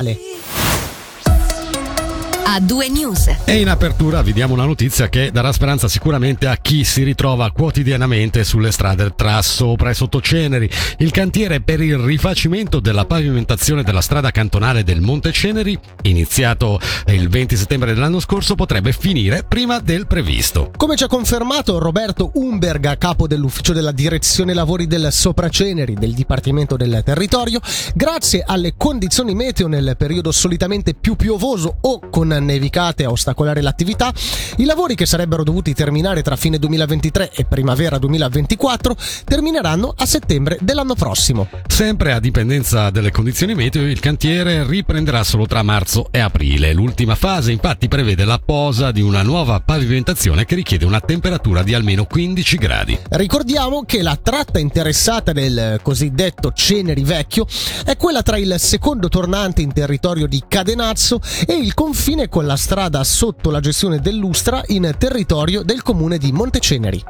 Vale. A due news. E in apertura vi diamo una notizia che darà speranza sicuramente a chi si ritrova quotidianamente sulle strade tra sopra e sotto Ceneri. Il cantiere per il rifacimento della pavimentazione della strada cantonale del Monte Ceneri, iniziato il 20 settembre dell'anno scorso, potrebbe finire prima del previsto. Come ci ha confermato Roberto Umberga, capo dell'ufficio della direzione lavori del Sopra Ceneri del Dipartimento del Territorio, grazie alle condizioni meteo nel periodo solitamente più piovoso o con nevicate a ostacolare l'attività, i lavori che sarebbero dovuti terminare tra fine 2023 e primavera 2024 termineranno a settembre dell'anno prossimo. Sempre a dipendenza delle condizioni meteo, il cantiere riprenderà solo tra marzo e aprile. L'ultima fase infatti prevede la posa di una nuova pavimentazione che richiede una temperatura di almeno 15 gradi. Ricordiamo che la tratta interessata del cosiddetto Ceneri Vecchio è quella tra il secondo tornante in territorio di Cadenazzo e il confine con la strada sotto la gestione dell'Ustra in territorio del comune di Monteceneri.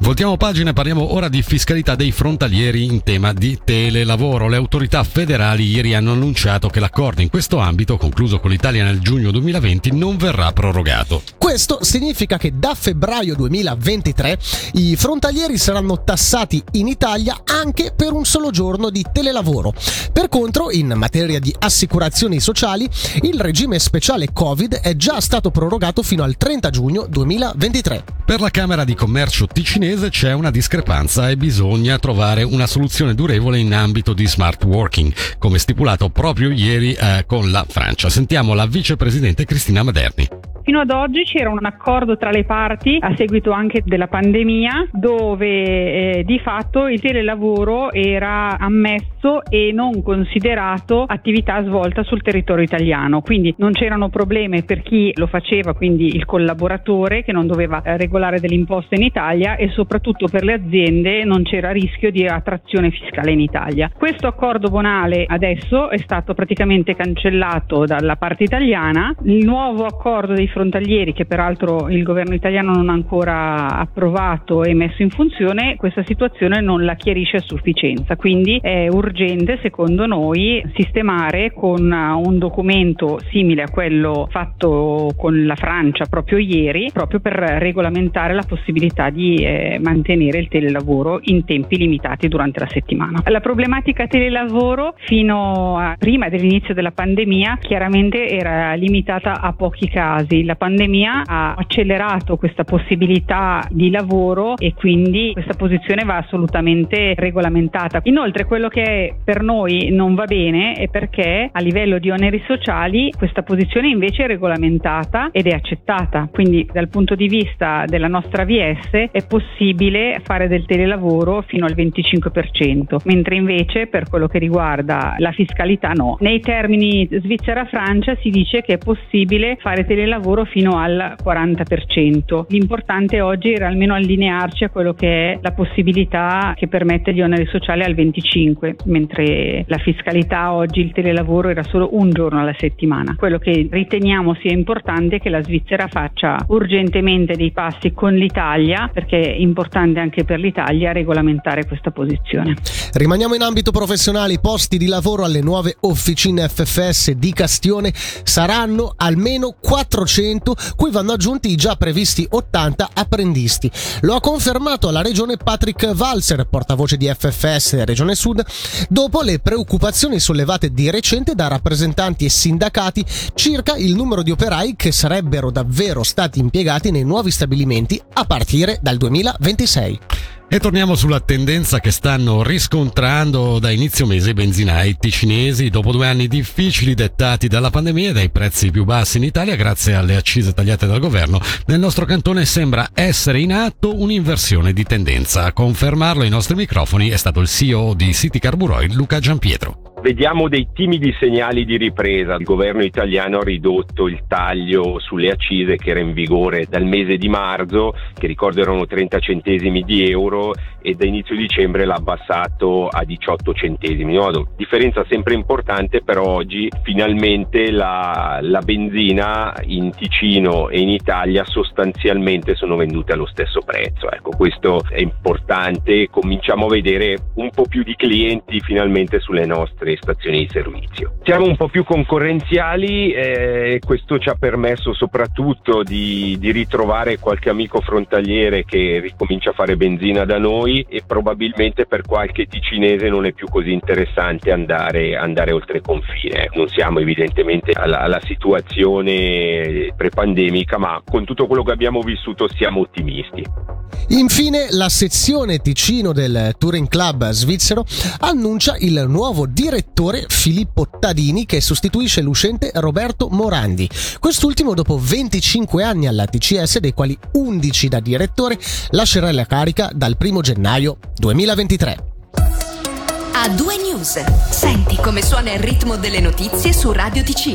Voltiamo pagina e parliamo ora di fiscalità dei frontalieri in tema di telelavoro. Le autorità federali ieri hanno annunciato che l'accordo in questo ambito, concluso con l'Italia nel giugno 2020, non verrà prorogato. Questo significa che da febbraio 2023 i frontalieri saranno tassati in Italia anche per un solo giorno di telelavoro. Per contro, in materia di assicurazioni sociali, il regime speciale Covid è già stato prorogato fino al 30 giugno 2023. Per la Camera di Commercio ticinese c'è una discrepanza e bisogna trovare una soluzione durevole in ambito di smart working, come stipulato proprio ieri eh, con la Francia. Sentiamo la vicepresidente Cristina Maderni. Fino ad oggi c'era un accordo tra le parti a seguito anche della pandemia dove eh, di fatto il telelavoro era ammesso e non considerato attività svolta sul territorio italiano, quindi non c'erano problemi per chi lo faceva, quindi il collaboratore che non doveva eh, regolare delle imposte in Italia e soprattutto per le aziende non c'era rischio di attrazione fiscale in Italia. Questo accordo bonale adesso è stato praticamente cancellato dalla parte italiana, il nuovo accordo dei frontalieri che peraltro il governo italiano non ha ancora approvato e messo in funzione, questa situazione non la chiarisce a sufficienza. Quindi è urgente, secondo noi, sistemare con un documento simile a quello fatto con la Francia proprio ieri, proprio per regolamentare la possibilità di eh, mantenere il telelavoro in tempi limitati durante la settimana. La problematica telelavoro fino a prima dell'inizio della pandemia chiaramente era limitata a pochi casi la pandemia ha accelerato questa possibilità di lavoro e quindi questa posizione va assolutamente regolamentata. Inoltre quello che per noi non va bene è perché a livello di oneri sociali questa posizione invece è regolamentata ed è accettata. Quindi dal punto di vista della nostra VS è possibile fare del telelavoro fino al 25%, mentre invece per quello che riguarda la fiscalità no. Nei termini Svizzera-Francia si dice che è possibile fare telelavoro lavoro fino al 40%. L'importante oggi era almeno allinearci a quello che è la possibilità che permette gli oneri sociali al 25%, mentre la fiscalità oggi il telelavoro era solo un giorno alla settimana. Quello che riteniamo sia importante è che la Svizzera faccia urgentemente dei passi con l'Italia, perché è importante anche per l'Italia regolamentare questa posizione. Rimaniamo in ambito professionale, i posti di lavoro alle nuove officine FFS di Castione saranno almeno 400 cui vanno aggiunti i già previsti 80 apprendisti. Lo ha confermato alla regione Patrick Walser, portavoce di FFS Regione Sud, dopo le preoccupazioni sollevate di recente da rappresentanti e sindacati circa il numero di operai che sarebbero davvero stati impiegati nei nuovi stabilimenti a partire dal 2026. E torniamo sulla tendenza che stanno riscontrando da inizio mese i benzinai ticinesi dopo due anni difficili dettati dalla pandemia e dai prezzi più bassi in Italia grazie alle accise tagliate dal governo. Nel nostro cantone sembra essere in atto un'inversione di tendenza. A confermarlo ai nostri microfoni è stato il CEO di City Carburoil Luca Giampietro. Vediamo dei timidi segnali di ripresa. Il governo italiano ha ridotto il taglio sulle accise che era in vigore dal mese di marzo, che ricordo erano 30 centesimi di euro, e da inizio dicembre l'ha abbassato a 18 centesimi. No? Differenza sempre importante, però oggi finalmente la, la benzina in Ticino e in Italia sostanzialmente sono vendute allo stesso prezzo. Ecco, questo è importante. Cominciamo a vedere un po' più di clienti finalmente sulle nostre le stazioni di servizio. Siamo un po' più concorrenziali e eh, questo ci ha permesso soprattutto di, di ritrovare qualche amico frontaliere che ricomincia a fare benzina da noi e probabilmente per qualche ticinese non è più così interessante andare, andare oltre confine. Non siamo evidentemente alla, alla situazione prepandemica, ma con tutto quello che abbiamo vissuto siamo ottimisti. Infine, la sezione Ticino del Touring Club svizzero annuncia il nuovo direttore Filippo Tadini che sostituisce l'uscente Roberto Morandi. Quest'ultimo, dopo 25 anni alla TCS, dei quali 11 da direttore, lascerà la carica dal 1 gennaio 2023. A due news. Senti come suona il ritmo delle notizie su Radio Ticino.